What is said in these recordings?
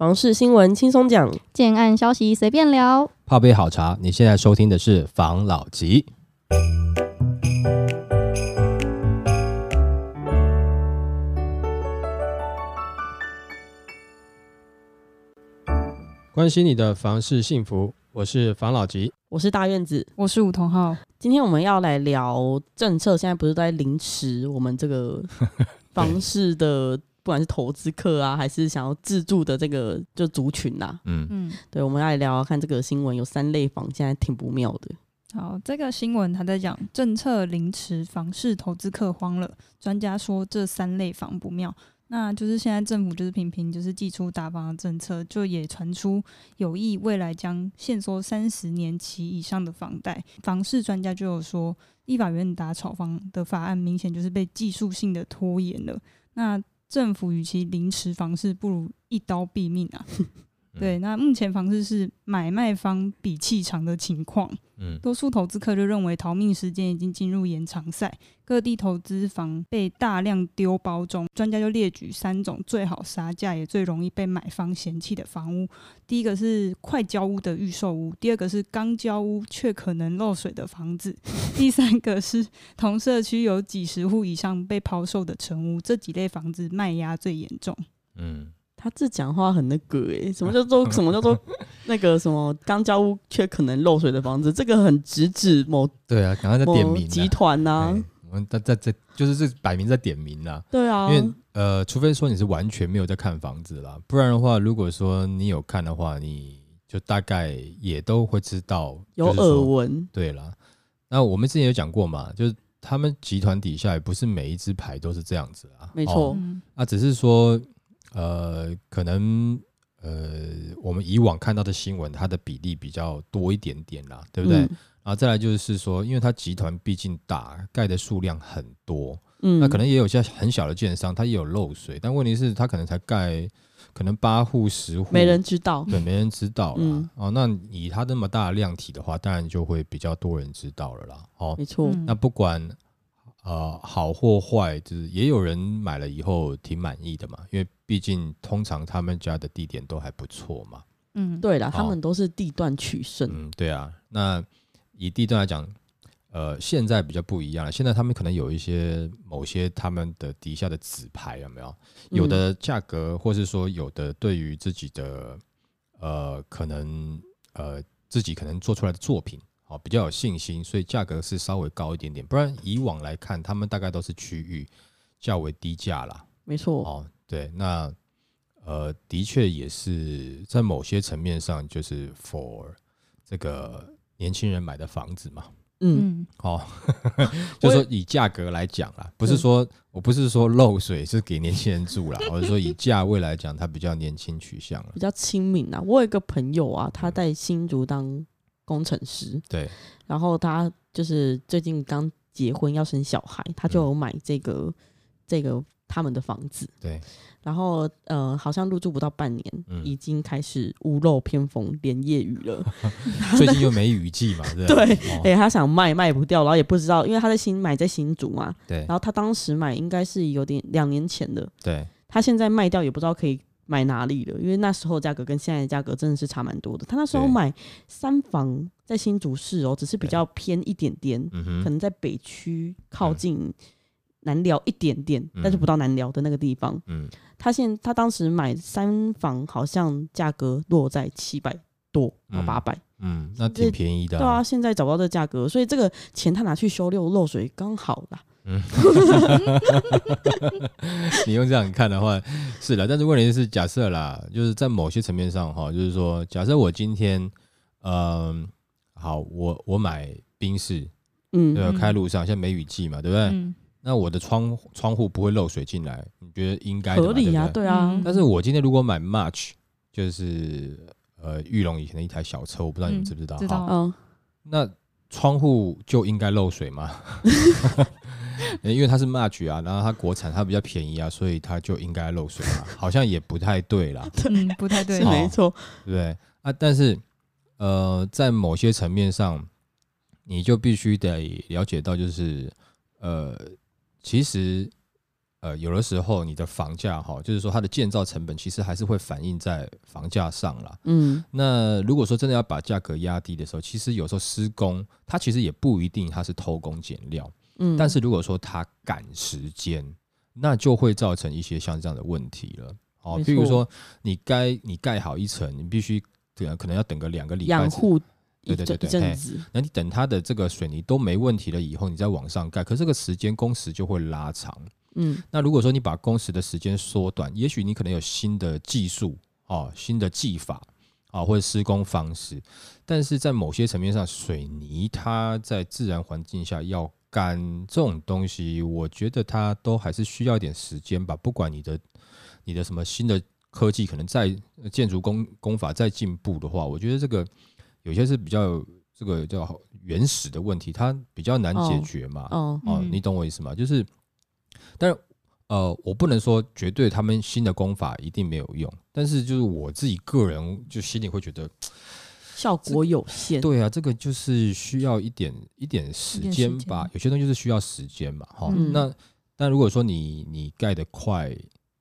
房事新闻轻松讲，建案消息随便聊，泡杯好茶。你现在收听的是房老吉。关心你的房事幸福，我是房老吉，我是大院子，我是吴同浩。今天我们要来聊政策，现在不是都在凌迟我们这个 房事的。不管是投资客啊，还是想要自住的这个就族群呐、啊，嗯嗯，对，我们来聊聊看这个新闻，有三类房现在挺不妙的。好，这个新闻他在讲政策凌迟，房市投资客慌了。专家说这三类房不妙，那就是现在政府就是频频就是祭出打房的政策，就也传出有意未来将限缩三十年期以上的房贷。房市专家就有说，立法院打炒房的法案明显就是被技术性的拖延了。那政府与其凌迟房市，不如一刀毙命啊！对，那目前房市是买卖方比气长的情况。嗯，多数投资客就认为逃命时间已经进入延长赛，各地投资房被大量丢包中。专家就列举三种最好杀价也最容易被买方嫌弃的房屋：第一个是快交屋的预售屋；第二个是刚交屋却可能漏水的房子；第三个是同社区有几十户以上被抛售的成屋。这几类房子卖压最严重。嗯。他这讲话很那个诶、欸，什么叫做 什么叫做那个什么刚交屋却可能漏水的房子？这个很直指某对啊，刚刚在点名集团呐。我们在在在就是这摆明在点名呐。对啊，因为呃，除非说你是完全没有在看房子啦，不然的话，如果说你有看的话，你就大概也都会知道有耳闻。对啦，那我们之前有讲过嘛，就是他们集团底下也不是每一只牌都是这样子啊，没错，啊，只是说。呃，可能呃，我们以往看到的新闻，它的比例比较多一点点啦，对不对？嗯、然后再来就是说，因为它集团毕竟大，盖的数量很多，嗯，那可能也有些很小的建商，它也有漏水，但问题是，它可能才盖可能八户十户，没人知道，对，没人知道了。嗯、哦，那以它那么大的量体的话，当然就会比较多人知道了啦。哦，没错。那不管。呃，好或坏，就是也有人买了以后挺满意的嘛，因为毕竟通常他们家的地点都还不错嘛。嗯，对了，他们都是地段取胜。嗯，对啊。那以地段来讲，呃，现在比较不一样了。现在他们可能有一些某些他们的底下的纸牌有没有？有的价格，或是说有的对于自己的呃，可能呃自己可能做出来的作品。哦，比较有信心，所以价格是稍微高一点点。不然以往来看，他们大概都是区域较为低价啦。没错。哦，对，那呃，的确也是在某些层面上，就是 for 这个年轻人买的房子嘛。嗯。好、哦，就是说以价格来讲啦，不是说我不是说漏水是给年轻人住啦，我是说以价位来讲，它比较年轻取向了，比较亲民啊。我有一个朋友啊，他在新竹当。工程师。对，然后他就是最近刚结婚要生小孩，他就有买这个、嗯、这个他们的房子对，然后呃好像入住不到半年，嗯、已经开始屋漏偏逢连夜雨了，最近又没雨季嘛，对，哎、哦。欸，他想卖卖不掉，然后也不知道，因为他在新买在新竹嘛，对，然后他当时买应该是有点两年前的，对，他现在卖掉也不知道可以。买哪里了？因为那时候价格跟现在的价格真的是差蛮多的。他那时候买三房在新竹市哦，只是比较偏一点点，可能在北区靠近南寮一点点，嗯、但是不到南寮的那个地方。嗯，他现他当时买三房，好像价格落在七百多到八百。嗯，那挺便宜的、啊。对啊，现在找不到这价格，所以这个钱他拿去修六漏水刚好啦。嗯，你用这样看的话是的，但是问题是假设啦，就是在某些层面上哈，就是说，假设我今天，嗯、呃，好，我我买冰室，嗯，对，开路上，现在梅雨季嘛，对不对？嗯、那我的窗窗户不会漏水进来，你觉得应该合理呀、啊？对，啊。但是我今天如果买 March，就是呃玉龙以前的一台小车，我不知道你们知不知道？嗯、知道。嗯。那窗户就应该漏水吗？因为它是 match 啊，然后它国产，它比较便宜啊，所以它就应该漏水啊，好像也不太对啦。嗯，不太对，没错，对不对啊？但是呃，在某些层面上，你就必须得了解到，就是呃，其实呃，有的时候你的房价哈，就是说它的建造成本其实还是会反映在房价上啦。嗯，那如果说真的要把价格压低的时候，其实有时候施工它其实也不一定它是偷工减料。嗯，但是如果说他赶时间，那就会造成一些像这样的问题了。哦，比如说你该你盖好一层，你必须对可能要等个两个礼拜。对对对对，对，那你等它的这个水泥都没问题了以后，你再往上盖，可是这个时间工时就会拉长。嗯，那如果说你把工时的时间缩短，也许你可能有新的技术哦，新的技法啊，或者施工方式，但是在某些层面上，水泥它在自然环境下要干这种东西，我觉得它都还是需要一点时间吧。不管你的你的什么新的科技，可能在建筑工工法再进步的话，我觉得这个。有些是比较这个叫原始的问题，它比较难解决嘛。哦，哦，你懂我意思吗？就是，但是呃，我不能说绝对他们新的工法一定没有用，但是就是我自己个人就心里会觉得效果有限。对啊，这个就是需要一点一点时间吧。有些东西是需要时间嘛。哈、嗯，那但如果说你你盖的快，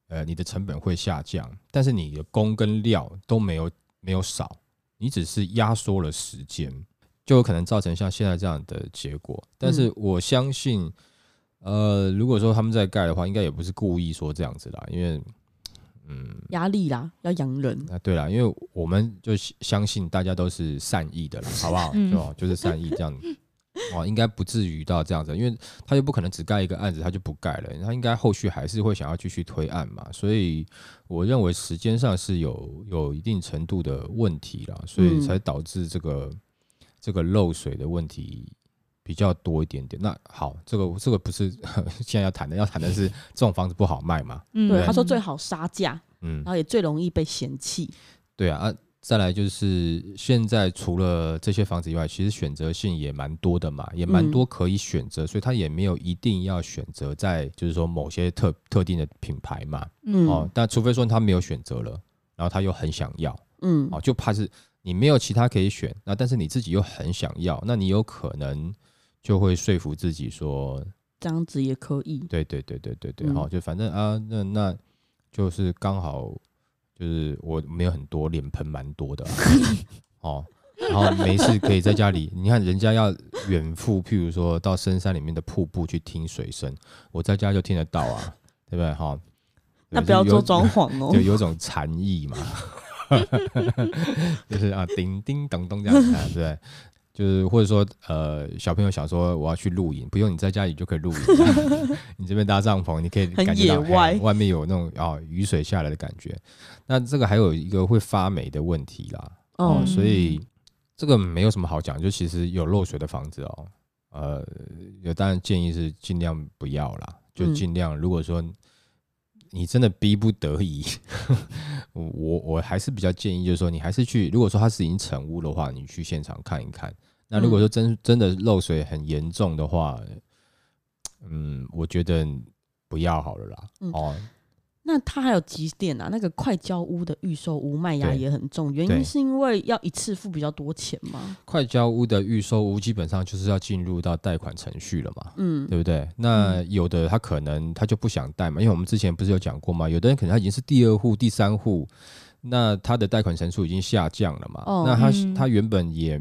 呃，你的成本会下降，但是你的工跟料都没有没有少。你只是压缩了时间，就有可能造成像现在这样的结果。但是我相信，呃，如果说他们在盖的话，应该也不是故意说这样子啦，因为，嗯，压力啦，要养人。那，对啦，因为我们就相信大家都是善意的啦，好不好？就就是善意这样。哦，应该不至于到这样子，因为他就不可能只盖一个案子，他就不盖了，他应该后续还是会想要继续推案嘛，所以我认为时间上是有有一定程度的问题啦，所以才导致这个、嗯、这个漏水的问题比较多一点点。那好，这个这个不是 现在要谈的，要谈的是 这种房子不好卖嘛？嗯，对，他说最好杀价，嗯，然后也最容易被嫌弃。对啊。啊再来就是现在除了这些房子以外，其实选择性也蛮多的嘛，也蛮多可以选择，嗯、所以他也没有一定要选择在就是说某些特特定的品牌嘛，嗯，哦，但除非说他没有选择了，然后他又很想要，嗯，哦，就怕是你没有其他可以选，那但是你自己又很想要，那你有可能就会说服自己说这样子也可以，对对对对对对，好、嗯，就反正啊，那那就是刚好。就是我没有很多脸盆，蛮多的、啊、哦，然后没事可以在家里，你看人家要远赴，譬如说到深山里面的瀑布去听水声，我在家就听得到啊，对不对？哈、哦，那不要做装潢哦，就有种禅意嘛，就是啊，叮叮咚咚这样子，对不对？就是或者说，呃，小朋友想说我要去露营，不用你在家里就可以露营。你这边搭帐篷，你可以感觉到外外面有那种哦雨水下来的感觉。那这个还有一个会发霉的问题啦，哦，所以这个没有什么好讲。就其实有漏水的房子哦，呃，有当然建议是尽量不要啦，就尽量如果说你真的逼不得已，我我还是比较建议，就是说你还是去，如果说它是已经成屋的话，你去现场看一看。那如果说真真的漏水很严重的话，嗯，我觉得不要好了啦。哦，那它还有几点啊？那个快交屋的预售屋卖压也很重，原因是因为要一次付比较多钱吗？快交屋的预售屋基本上就是要进入到贷款程序了嘛，嗯，对不对？那有的他可能他就不想贷嘛，因为我们之前不是有讲过嘛？有的人可能他已经是第二户、第三户，那他的贷款成数已经下降了嘛，哦、那他他原本也。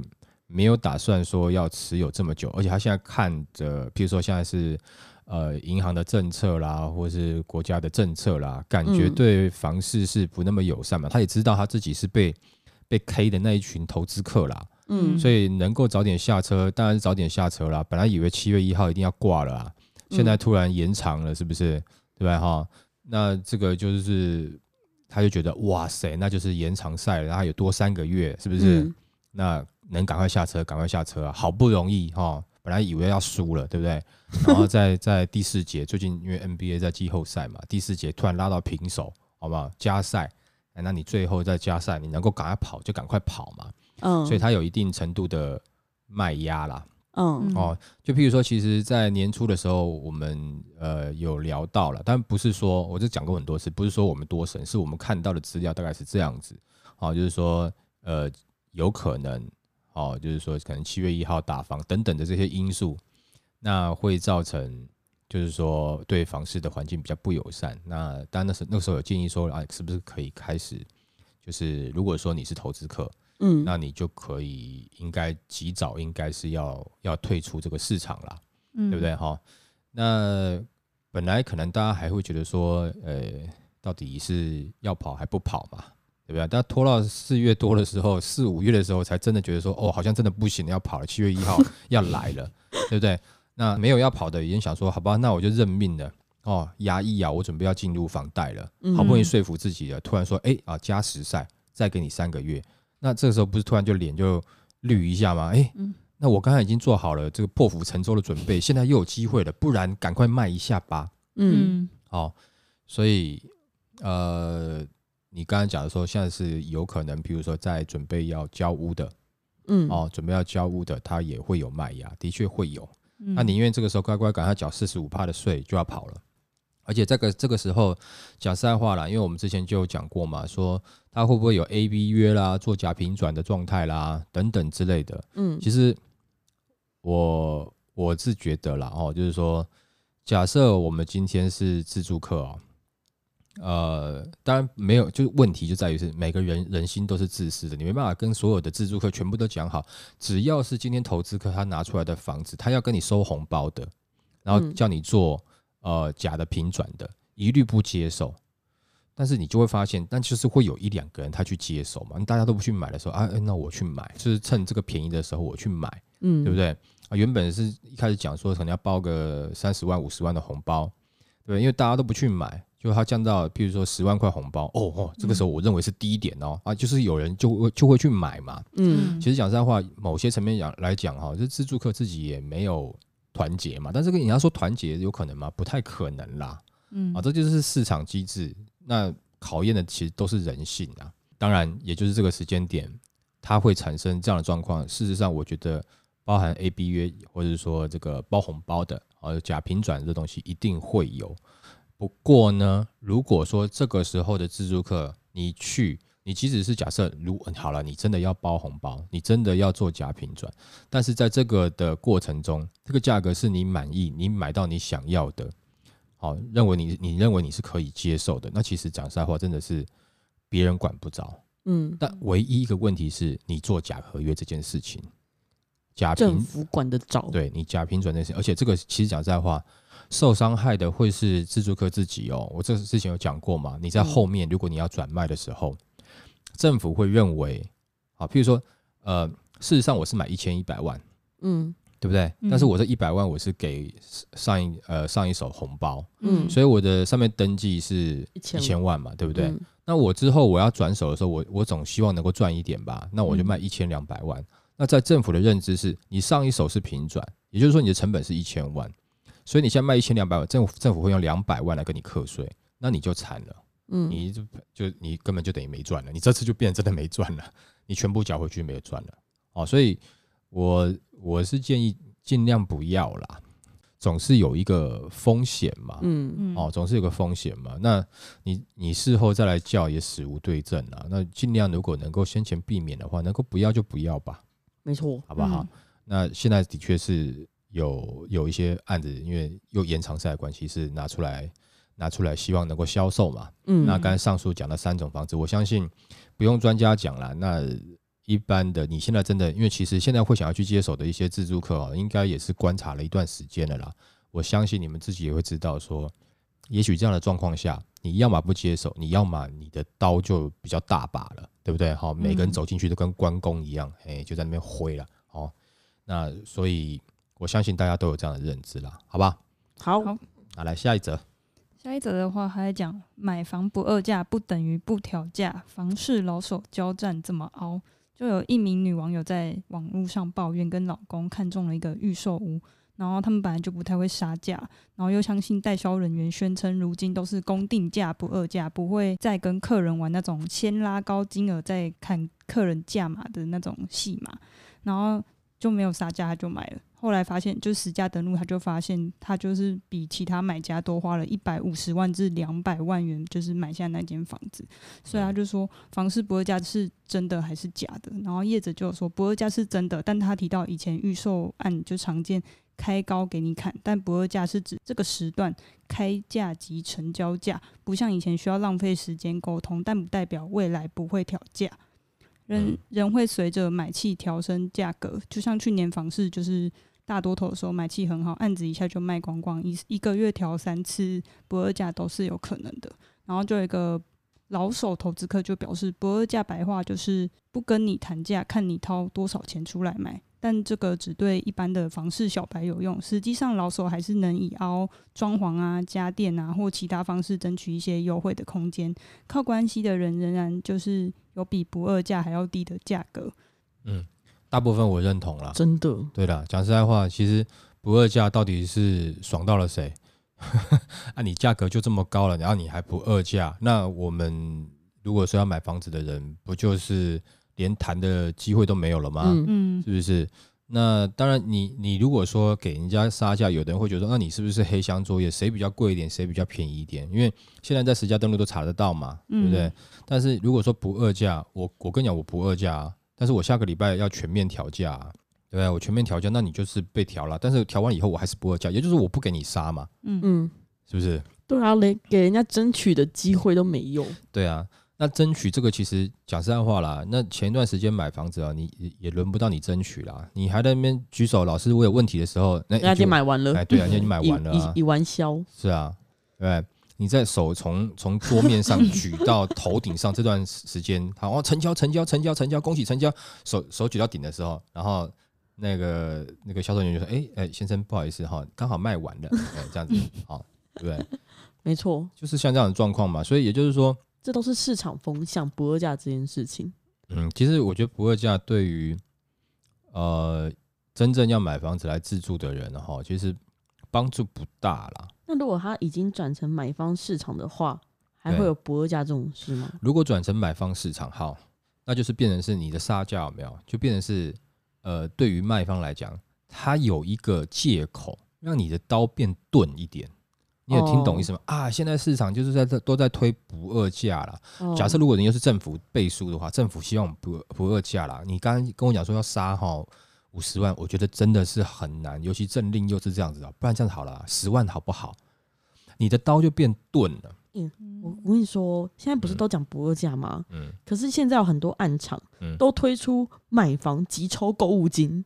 没有打算说要持有这么久，而且他现在看着，譬如说现在是呃银行的政策啦，或是国家的政策啦，感觉对房市是不那么友善嘛。嗯、他也知道他自己是被被 K 的那一群投资客啦，嗯，所以能够早点下车，当然是早点下车啦。本来以为七月一号一定要挂了啊，现在突然延长了，是不是？对吧？哈，那这个就是他就觉得哇塞，那就是延长赛了，然后有多三个月，是不是？嗯、那。能赶快下车，赶快下车啊！好不容易哈，本来以为要输了，对不对？然后在 在第四节，最近因为 NBA 在季后赛嘛，第四节突然拉到平手，好不好？加赛，那你最后再加赛，你能够赶快跑就赶快跑嘛。嗯，所以它有一定程度的卖压啦。嗯，哦，就譬如说，其实，在年初的时候，我们呃有聊到了，但不是说，我就讲过很多次，不是说我们多神，是我们看到的资料大概是这样子。哦，就是说，呃，有可能。哦，就是说，可能七月一号打房等等的这些因素，那会造成就是说对房市的环境比较不友善。那当然那时那时候有建议说啊，是不是可以开始，就是如果说你是投资客，嗯，那你就可以应该及早应该是要要退出这个市场啦，嗯，对不对哈？那本来可能大家还会觉得说，呃，到底是要跑还不跑嘛？对不对？但拖到四月多的时候，四五月的时候，才真的觉得说，哦，好像真的不行，要跑了。七月一号 要来了，对不对？那没有要跑的，已经想说，好吧，那我就认命了。哦，压抑啊，我准备要进入房贷了，好不容易说服自己了，突然说，哎啊，加时赛，再给你三个月。那这个时候不是突然就脸就绿一下吗？哎，那我刚才已经做好了这个破釜沉舟的准备，现在又有机会了，不然赶快卖一下吧。嗯，好，所以呃。你刚才讲的说，现在是有可能，比如说在准备要交屋的，嗯，哦，准备要交屋的，他也会有卖压，的确会有。嗯、那宁愿这个时候乖乖赶快缴四十五趴的税就要跑了，而且这个这个时候讲实在话啦，因为我们之前就有讲过嘛，说他会不会有 A B 约啦，做假平转的状态啦，等等之类的。嗯，其实我我是觉得啦，哦，就是说，假设我们今天是自助客啊。呃，当然没有，就是问题就在于是每个人人心都是自私的，你没办法跟所有的自住客全部都讲好。只要是今天投资客他拿出来的房子，他要跟你收红包的，然后叫你做呃假的平转的，一律不接受。但是你就会发现，但就是会有一两个人他去接手嘛，大家都不去买的时候啊，那我去买，就是趁这个便宜的时候我去买，嗯，对不对？啊，原本是一开始讲说可能要包个三十万、五十万的红包，对，因为大家都不去买。就它降到，譬如说十万块红包，哦哦，这个时候我认为是低点哦，啊，就是有人就会就会去买嘛。嗯，其实讲实在话，某些层面讲来讲哈，这自助客自己也没有团结嘛。但是跟你要说团结有可能吗？不太可能啦。嗯，啊，这就是市场机制。那考验的其实都是人性啊。当然，也就是这个时间点，它会产生这样的状况。事实上，我觉得包含 A B 约或者说这个包红包的，啊，假平转这东西一定会有。不过呢，如果说这个时候的自助客，你去，你即使是假设，如好了，你真的要包红包，你真的要做假平转，但是在这个的过程中，这个价格是你满意，你买到你想要的，好，认为你你认为你是可以接受的，那其实讲实在话，真的是别人管不着，嗯，但唯一一个问题是你做假合约这件事情，假平政府管得着，对你假平转那些，而且这个其实讲实在话。受伤害的会是自助客自己哦。我这之前有讲过嘛？你在后面，如果你要转卖的时候，政府会认为，啊，譬如说，呃，事实上我是买一千一百万，嗯，对不对？但是我这一百万我是给上一呃上一手红包，嗯，所以我的上面登记是一千万嘛，对不对？那我之后我要转手的时候，我我总希望能够赚一点吧？那我就卖一千两百万。那在政府的认知是，你上一手是平转，也就是说你的成本是一千万。所以你现在卖一千两百万，政府政府会用两百万来跟你课税，那你就惨了，嗯，你就就你根本就等于没赚了，你这次就变成真的没赚了，你全部缴回去没有赚了，哦，所以我我是建议尽量不要啦，总是有一个风险嘛，嗯。嗯，哦，总是有个风险嘛，那你你事后再来叫也死无对证啊，那尽量如果能够先前避免的话，能够不要就不要吧，没错，好不好？嗯、那现在的确是。有有一些案子，因为又延长赛的关系，是拿出来拿出来，希望能够销售嘛。嗯，那刚才上述讲的三种房子，我相信不用专家讲了。那一般的，你现在真的，因为其实现在会想要去接手的一些自住客哦，应该也是观察了一段时间的啦。我相信你们自己也会知道，说也许这样的状况下，你要么不接手，你要么你的刀就比较大把了，对不对？好，每个人走进去都跟关公一样，哎，就在那边挥了。哦，那所以。我相信大家都有这样的认知啦，好吧？好，好那来下一则。下一则的话，还在讲买房不二价不等于不调价，房市老手交战怎么熬。就有一名女网友在网络上抱怨，跟老公看中了一个预售屋，然后他们本来就不太会杀价，然后又相信代销人员宣称，如今都是公定价不二价，不会再跟客人玩那种先拉高金额再看客人价码的那种戏码，然后就没有杀价，他就买了。后来发现，就实价登录，他就发现他就是比其他买家多花了一百五十万至两百万元，就是买下那间房子。所以他就说，房市不二价是真的还是假的？然后业者就说不二价是真的，但他提到以前预售案就常见开高给你砍，但不二价是指这个时段开价及成交价，不像以前需要浪费时间沟通，但不代表未来不会调价。人人会随着买气调升价格，就像去年房市就是大多头的时候，买气很好，案子一下就卖光光，一一个月调三次不二价都是有可能的。然后就有一个老手投资客就表示，不二价白话就是不跟你谈价，看你掏多少钱出来买。但这个只对一般的房市小白有用，实际上老手还是能以凹装潢啊、家电啊或其他方式争取一些优惠的空间。靠关系的人仍然就是有比不二价还要低的价格。嗯，大部分我认同了，真的。对啦，讲实在话，其实不二价到底是爽到了谁？啊，你价格就这么高了，然后你还不二价，那我们如果说要买房子的人，不就是？连谈的机会都没有了吗？嗯，是不是？那当然你，你你如果说给人家杀价，有的人会觉得说，那你是不是黑箱作业？谁比较贵一点，谁比较便宜一点？因为现在在实价登录都查得到嘛，对不对？但是如果说不二价，我我跟你讲，我不二价，但是我下个礼拜要全面调价，对不对？我全面调价，那你就是被调了。但是调完以后，我还是不二价，也就是我不给你杀嘛，嗯嗯，是不是？对啊，连给人家争取的机会都没有。对啊。那争取这个其实讲实在话啦，那前一段时间买房子啊，你也轮不到你争取啦，你还在那边举手，老师我有问题的时候，那已经买完了，哎，对啊，你已经买完了，已已完销。是啊，对，你在手从从桌面上举到头顶上这段时间，好，成交成交成交成交，恭喜成交，手手举到顶的时候，然后那个那个销售员就说，哎哎，先生不好意思哈，刚好卖完了，哎，这样子，好，对不对？没错，就是像这样的状况嘛，所以也就是说。这都是市场风向，不二价这件事情。嗯，其实我觉得不二价对于呃真正要买房子来自住的人哈，其实帮助不大啦。那如果他已经转成买方市场的话，还会有不二价这种事吗？如果转成买方市场，好，那就是变成是你的杀价有没有？就变成是呃，对于卖方来讲，他有一个借口让你的刀变钝一点。你有听懂意思吗？啊，现在市场就是在这都在推不二价了。假设如果你又是政府背书的话，政府希望不不二价啦。你刚刚跟我讲说要杀哈五十万，我觉得真的是很难，尤其政令又是这样子的。不然这样子好了，十万好不好？你的刀就变钝了。嗯，我我跟你说，现在不是都讲不二价吗？嗯。可是现在有很多暗场，都推出买房即抽购物金。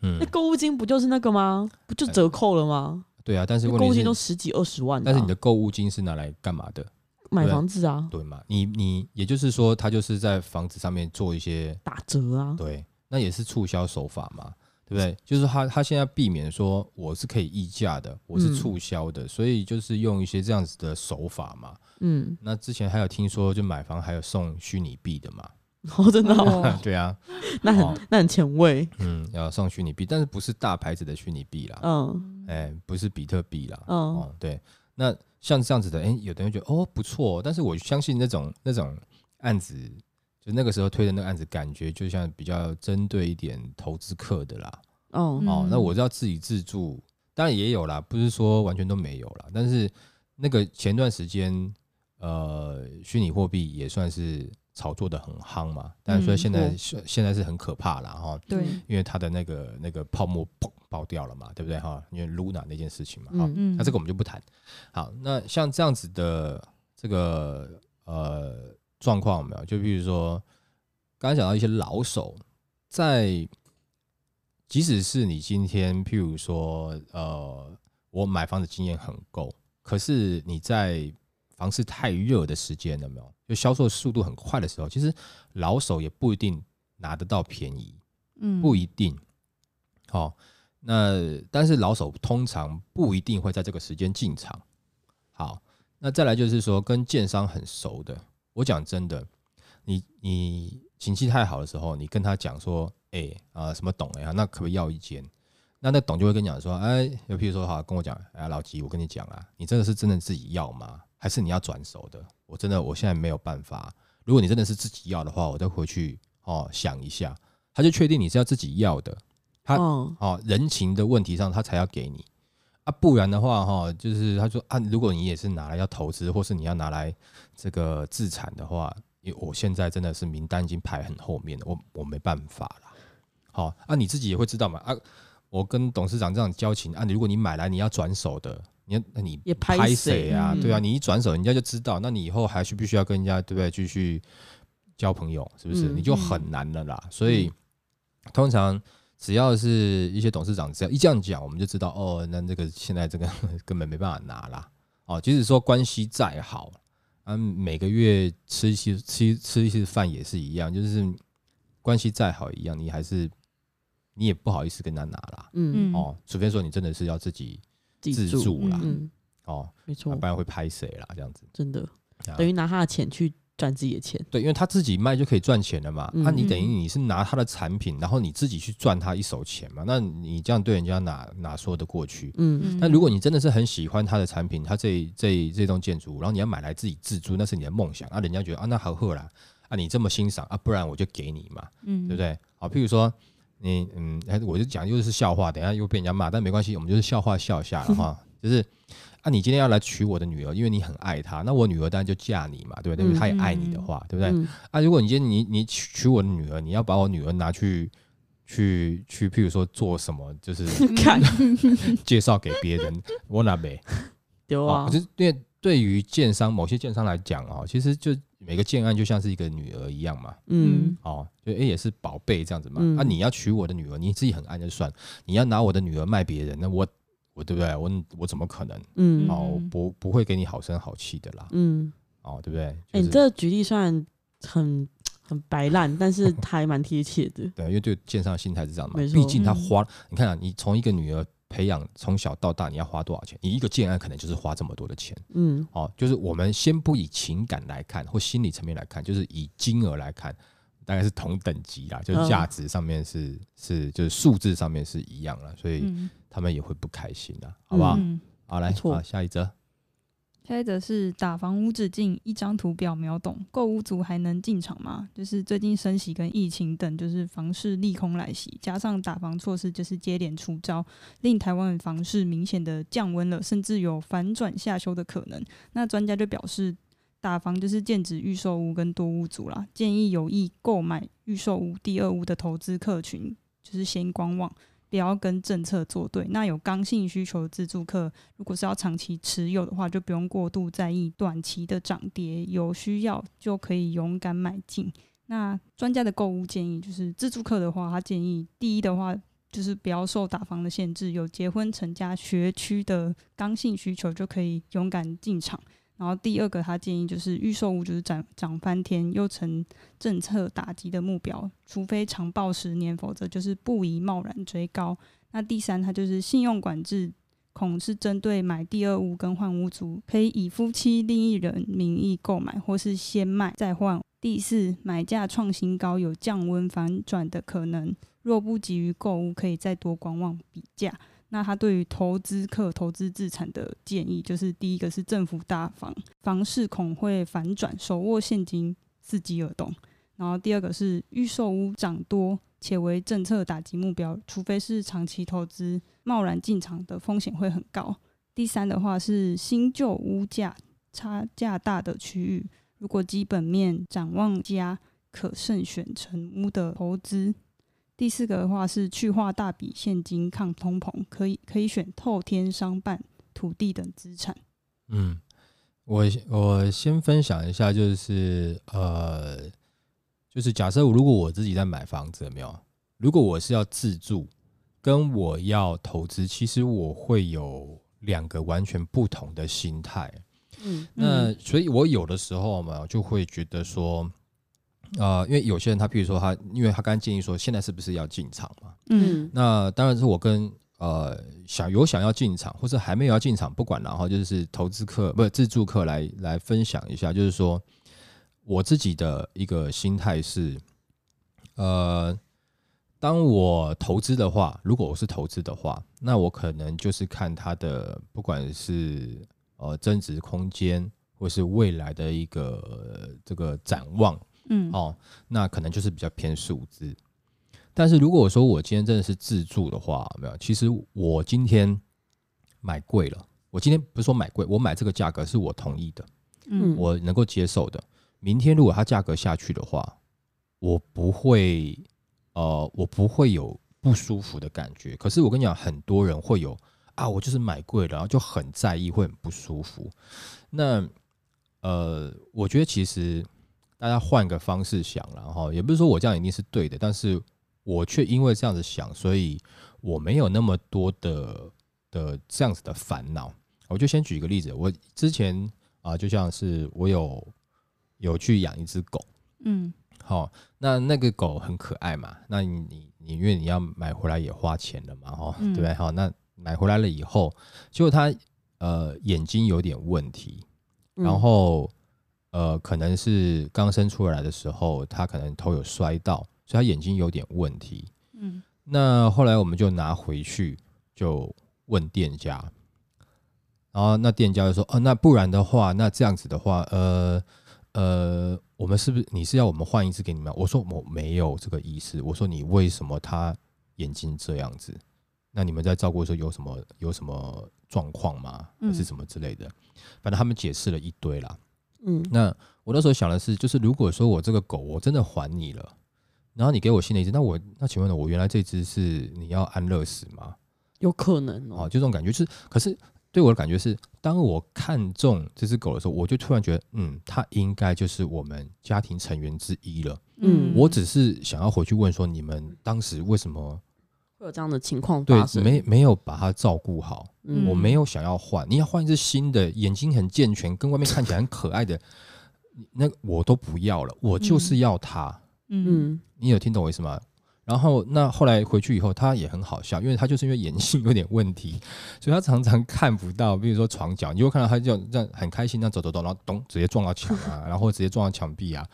嗯。那购物金不就是那个吗？不就折扣了吗？对啊，但是购物金都十几二十万，但是你的购物金是拿来干嘛的？买房子啊，对嘛？你你也就是说，他就是在房子上面做一些打折啊，对，那也是促销手法嘛，对不对？就是他他现在避免说我是可以议价的，我是促销的，所以就是用一些这样子的手法嘛。嗯，那之前还有听说，就买房还有送虚拟币的嘛。哦，真的哦，对啊，那很那很前卫，嗯，要送虚拟币，但是不是大牌子的虚拟币啦，嗯，哎，不是比特币啦，哦，对，那像这样子的，哎，有的人觉得哦不错，但是我相信那种那种案子，就那个时候推的那个案子，感觉就像比较针对一点投资客的啦，哦。哦，那我知道自己自助，当然也有啦，不是说完全都没有啦，但是那个前段时间，呃，虚拟货币也算是。炒作的很夯嘛，但是说现在是、嗯、现在是很可怕了哈，对，因为它的那个那个泡沫砰爆掉了嘛，对不对哈？因为 Luna 那件事情嘛，好，那这个我们就不谈。好，那像这样子的这个呃状况有没有？就比如说刚才讲到一些老手，在即使是你今天譬如说呃我买房子经验很够，可是你在房市太热的时间有没有？就销售速度很快的时候，其实老手也不一定拿得到便宜，嗯，不一定。好，那但是老手通常不一定会在这个时间进场。好，那再来就是说跟建商很熟的，我讲真的，你你情绪太好的时候，你跟他讲说，哎啊什么董哎呀，那可不可以要一间？那那董就会跟你讲说，哎，就譬如说哈，跟我讲，哎，老吉，我跟你讲啊，你真的是真的自己要吗？还是你要转手的？我真的我现在没有办法。如果你真的是自己要的话，我再回去哦想一下。他就确定你是要自己要的，他哦人情的问题上他才要给你啊，不然的话哈，就是他说啊，如果你也是拿来要投资，或是你要拿来这个自产的话，因为我现在真的是名单已经排很后面了，我我没办法了。好啊，你自己也会知道嘛啊，我跟董事长这样交情啊，如果你买来你要转手的，你那你也拍谁啊？嗯、对啊，你一转手，人家就知道，那你以后还需不需要跟人家对不对？继续交朋友，是不是？嗯、你就很难了啦。所以、嗯、通常只要是一些董事长，只要一这样讲，我们就知道哦，那这个现在这个 根本没办法拿啦。哦，即使说关系再好，啊，每个月吃一些吃吃一些饭也是一样，就是关系再好一样，你还是。你也不好意思跟他拿啦，嗯哦，除非说你真的是要自己自助啦，嗯哦，没错，不然会拍谁啦，这样子，真的。等于拿他的钱去赚自己的钱，对，因为他自己卖就可以赚钱了嘛，那你等于你是拿他的产品，然后你自己去赚他一手钱嘛，那你这样对人家哪哪说得过去？嗯，那如果你真的是很喜欢他的产品，他这这这栋建筑，然后你要买来自己自住，那是你的梦想，啊，人家觉得啊，那好喝啦，啊，你这么欣赏啊，不然我就给你嘛，嗯，对不对？好，譬如说。你嗯，我就讲又是笑话，等下又被人家骂，但没关系，我们就是笑话笑一下了 哈。就是啊，你今天要来娶我的女儿，因为你很爱她，那我女儿当然就嫁你嘛，对不对？因为她也爱你的话，对不对？啊，如果你今天你你娶娶我的女儿，你要把我女儿拿去去去，譬如说做什么，就是 看 介绍给别人，我哪没有啊？就是因为对于建商某些建商来讲啊，其实就。每个建案就像是一个女儿一样嘛，嗯，哦，就哎也是宝贝这样子嘛。那、嗯啊、你要娶我的女儿，你自己很爱就算；你要拿我的女儿卖别人，那我我对不对？我我怎么可能？嗯，哦，不不会给你好声好气的啦。嗯，哦，对不对？哎、就是欸，你这个举例虽然很很白烂，但是 还蛮贴切的。对，因为对建商的心态是这样嘛。毕竟他花，嗯、你看啊，你从一个女儿。培养从小到大，你要花多少钱？你一个建案可能就是花这么多的钱。嗯，哦，就是我们先不以情感来看，或心理层面来看，就是以金额来看，大概是同等级啦，就是价值上面是、嗯、是就是数字上面是一样了，所以他们也会不开心的，好不好？嗯、好，来，好，下一则。接着是打房无止境，一张图表秒懂，购屋族还能进场吗？就是最近升息跟疫情等，就是房市利空来袭，加上打房措施就是接连出招，令台湾的房市明显的降温了，甚至有反转下修的可能。那专家就表示，打房就是剑指预售屋跟多屋族啦，建议有意购买预售屋、第二屋的投资客群，就是先观望。不要跟政策作对。那有刚性需求的自住客，如果是要长期持有的话，就不用过度在意短期的涨跌，有需要就可以勇敢买进。那专家的购物建议就是，自住客的话，他建议第一的话就是不要受打房的限制，有结婚成家学区的刚性需求就可以勇敢进场。然后第二个，他建议就是预售屋就是涨涨翻天，又成政策打击的目标，除非长报十年，否则就是不宜贸然追高。那第三，他就是信用管制，恐是针对买第二屋跟换屋族，可以以夫妻另一人名义购买，或是先卖再换。第四，买价创新高，有降温反转的可能，若不急于购屋，可以再多观望比价。那他对于投资客投资资产的建议，就是第一个是政府大房，房市恐会反转，手握现金伺机而动。然后第二个是预售屋涨多且为政策打击目标，除非是长期投资，贸然进场的风险会很高。第三的话是新旧屋价差价大的区域，如果基本面展望佳，可慎选成屋的投资。第四个的话是去化大笔现金抗通膨，可以可以选透天商办、土地等资产。嗯，我我先分享一下，就是呃，就是假设如果我自己在买房子，有没有？如果我是要自住，跟我要投资，其实我会有两个完全不同的心态。嗯，那所以我有的时候嘛，就会觉得说。呃，因为有些人他，譬如说他，因为他刚刚建议说，现在是不是要进场嘛？嗯，那当然是我跟呃想有想要进场，或者还没有要进场，不管然后就是投资客不是自助客来来分享一下，就是说我自己的一个心态是，呃，当我投资的话，如果我是投资的话，那我可能就是看它的不管是呃增值空间，或是未来的一个这个展望。嗯，哦，那可能就是比较偏数字。但是如果说我今天真的是自助的话，没有，其实我今天买贵了。我今天不是说买贵，我买这个价格是我同意的，嗯，我能够接受的。明天如果它价格下去的话，我不会，呃，我不会有不舒服的感觉。可是我跟你讲，很多人会有啊，我就是买贵了，然后就很在意，会很不舒服。那呃，我觉得其实大家换个方式想，然后也不是说我这样一定是对的，但是我却因为这样子想，所以我没有那么多的的这样子的烦恼。我就先举一个例子，我之前啊、呃，就像是我有有去养一只狗，嗯，好，那那个狗很可爱嘛，那你你你因为你要买回来也花钱了嘛，哈、嗯，对不对？好，那买回来了以后，结果它呃眼睛有点问题，然后呃可能是刚生出来的时候，他可能头有摔到，所以他眼睛有点问题，嗯，那后来我们就拿回去就问店家。然后那店家就说：“哦，那不然的话，那这样子的话，呃呃，我们是不是你是要我们换一只给你们？”我说：“我没有这个意思。”我说：“你为什么他眼睛这样子？那你们在照顾的时候有什么有什么状况吗？还是什么之类的？反正他们解释了一堆啦。嗯，那我那时候想的是，就是如果说我这个狗我真的还你了，然后你给我新的一只，那我那请问呢？我原来这只是你要安乐死吗？有可能哦，就这种感觉，就是可是。”对我的感觉是，当我看中这只狗的时候，我就突然觉得，嗯，它应该就是我们家庭成员之一了。嗯，我只是想要回去问说，你们当时为什么会有这样的情况发生？对，没没有把它照顾好。嗯，我没有想要换，你要换一只新的，眼睛很健全，跟外面看起来很可爱的，那我都不要了，我就是要它。嗯，你有听懂我意思吗？然后那后来回去以后，他也很好笑，因为他就是因为眼睛有点问题，所以他常常看不到，比如说床角，你会看到他就这样很开心，这样走走走，然后咚直接撞到墙啊，然后直接撞到墙壁啊，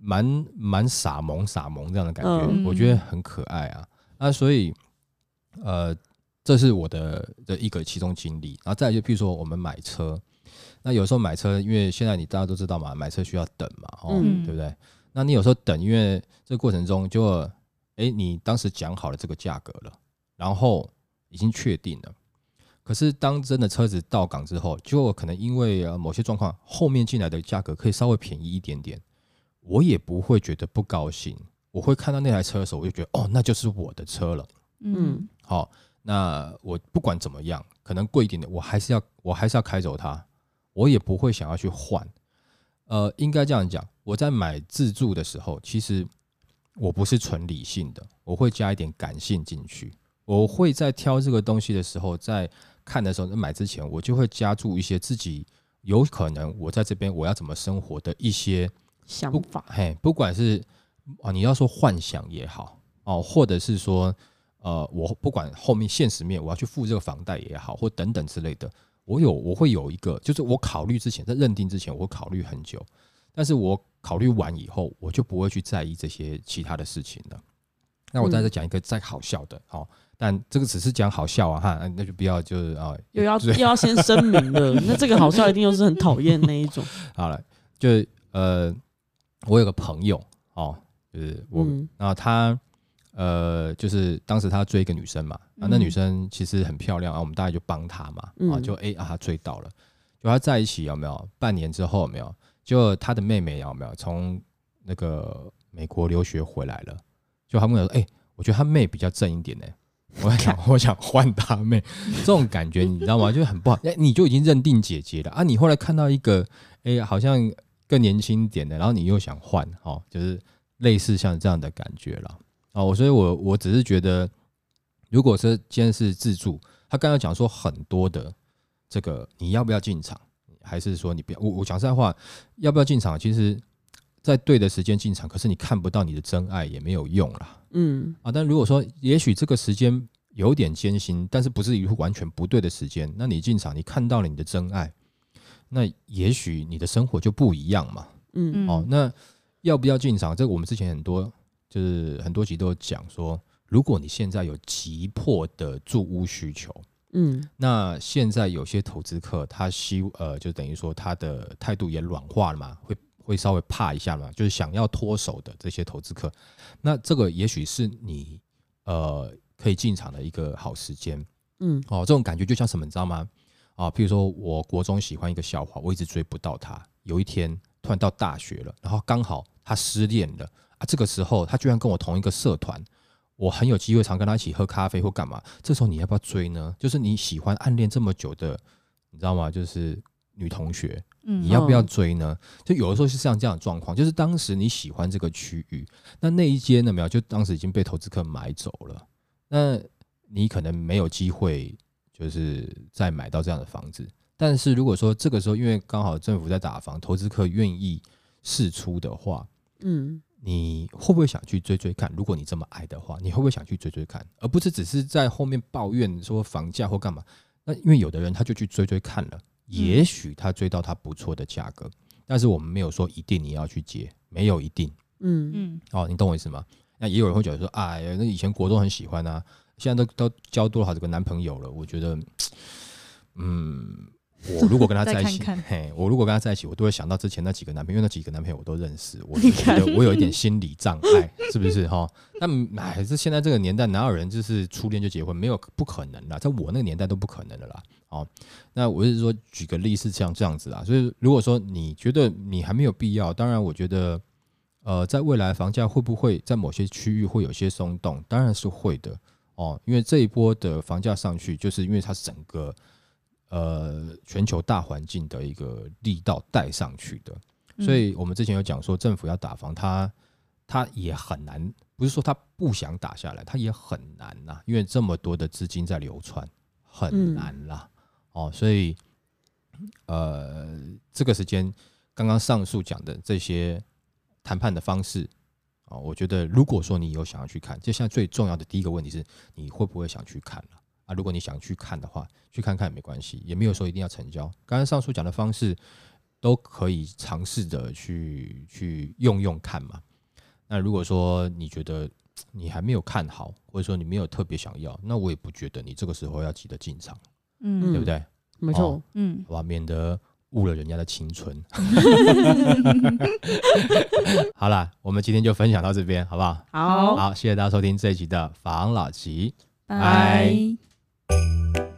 蛮蛮傻萌傻萌这样的感觉，嗯、我觉得很可爱啊。那所以呃，这是我的的一个其中经历。然后再来就譬如说我们买车，那有时候买车，因为现在你大家都知道嘛，买车需要等嘛，哦，嗯、对不对？那你有时候等，因为这个过程中就。哎，你当时讲好了这个价格了，然后已经确定了。可是当真的车子到港之后，就可能因为呃某些状况，后面进来的价格可以稍微便宜一点点，我也不会觉得不高兴。我会看到那台车的时候，我就觉得哦，那就是我的车了。嗯，好，那我不管怎么样，可能贵一点的，我还是要我还是要开走它，我也不会想要去换。呃，应该这样讲，我在买自助的时候，其实。我不是纯理性的，我会加一点感性进去。我会在挑这个东西的时候，在看的时候，在买之前，我就会加注一些自己有可能我在这边我要怎么生活的一些想法。嘿，不管是啊，你要说幻想也好哦，或者是说呃，我不管后面现实面我要去付这个房贷也好，或等等之类的，我有我会有一个，就是我考虑之前，在认定之前，我会考虑很久，但是我。考虑完以后，我就不会去在意这些其他的事情了。那我再再讲一个再好笑的，好、嗯，但这个只是讲好笑啊哈，那就不要就是啊，又要又要先声明了，那这个好笑一定又是很讨厌那一种。好了，就呃，我有个朋友哦，就是我，嗯、然后他呃，就是当时他追一个女生嘛，啊，那女生其实很漂亮啊，我们大概就帮他嘛，啊，就哎啊，他追到了，就他在一起有没有？半年之后有没有？就他的妹妹有没有从那个美国留学回来了？就他们说：“哎、欸，我觉得他妹比较正一点呢。”我想，我想换他妹，这种感觉你知道吗？就很不好。哎，你就已经认定姐姐了啊！你后来看到一个，哎、欸，好像更年轻一点的，然后你又想换，哦，就是类似像这样的感觉了。啊。我，所以我我只是觉得，如果说今天是自助，他刚刚讲说很多的这个，你要不要进场？还是说你不要我我讲实在话，要不要进场？其实，在对的时间进场，可是你看不到你的真爱也没有用啦。嗯啊，但如果说也许这个时间有点艰辛，但是不是一个完全不对的时间，那你进场，你看到了你的真爱，那也许你的生活就不一样嘛。嗯哦，那要不要进场？这个我们之前很多就是很多集都有讲说，如果你现在有急迫的住屋需求。嗯，那现在有些投资客，他希呃，就等于说他的态度也软化了嘛，会会稍微怕一下嘛，就是想要脱手的这些投资客，那这个也许是你呃可以进场的一个好时间。嗯，哦，这种感觉就像什么，你知道吗？啊，譬如说我国中喜欢一个校花，我一直追不到他，有一天突然到大学了，然后刚好他失恋了啊，这个时候他居然跟我同一个社团。我很有机会常跟他一起喝咖啡或干嘛，这时候你要不要追呢？就是你喜欢暗恋这么久的，你知道吗？就是女同学，你要不要追呢？就有的时候是像这样的状况，就是当时你喜欢这个区域，那那一间呢没有，就当时已经被投资客买走了，那你可能没有机会，就是再买到这样的房子。但是如果说这个时候，因为刚好政府在打房，投资客愿意试出的话，嗯。你会不会想去追追看？如果你这么爱的话，你会不会想去追追看，而不是只是在后面抱怨说房价或干嘛？那因为有的人他就去追追看了，也许他追到他不错的价格，但是我们没有说一定你要去接，没有一定。嗯嗯，哦，你懂我意思吗？那也有人会觉得说，哎呀，那以前国中很喜欢啊，现在都都交多少这个男朋友了？我觉得，嗯。我如果跟他 在一起，看看嘿，我如果跟他在一起，我都会想到之前那几个男朋友，因为那几个男朋友我都认识，我觉得我有一点心理障碍，是不是 哈？那还是现在这个年代，哪有人就是初恋就结婚？没有，不可能啦，在我那个年代都不可能的啦。哦，那我是说举个例是像这样子啊。所以如果说你觉得你还没有必要，当然我觉得，呃，在未来房价会不会在某些区域会有些松动？当然是会的哦，因为这一波的房价上去，就是因为它整个。呃，全球大环境的一个力道带上去的，所以我们之前有讲说，政府要打房，它它也很难，不是说它不想打下来，它也很难呐，因为这么多的资金在流窜，很难啦。哦，所以呃，这个时间刚刚上述讲的这些谈判的方式啊，我觉得如果说你有想要去看，就现在最重要的第一个问题是，你会不会想去看了？啊，如果你想去看的话，去看看也没关系，也没有说一定要成交。刚刚上述讲的方式都可以尝试着去去用用看嘛。那如果说你觉得你还没有看好，或者说你没有特别想要，那我也不觉得你这个时候要急着进场，嗯，对不对？没错，嗯，好吧，免得误了人家的青春。好了，我们今天就分享到这边，好不好？好，好，谢谢大家收听这一集的房老吉，拜。Música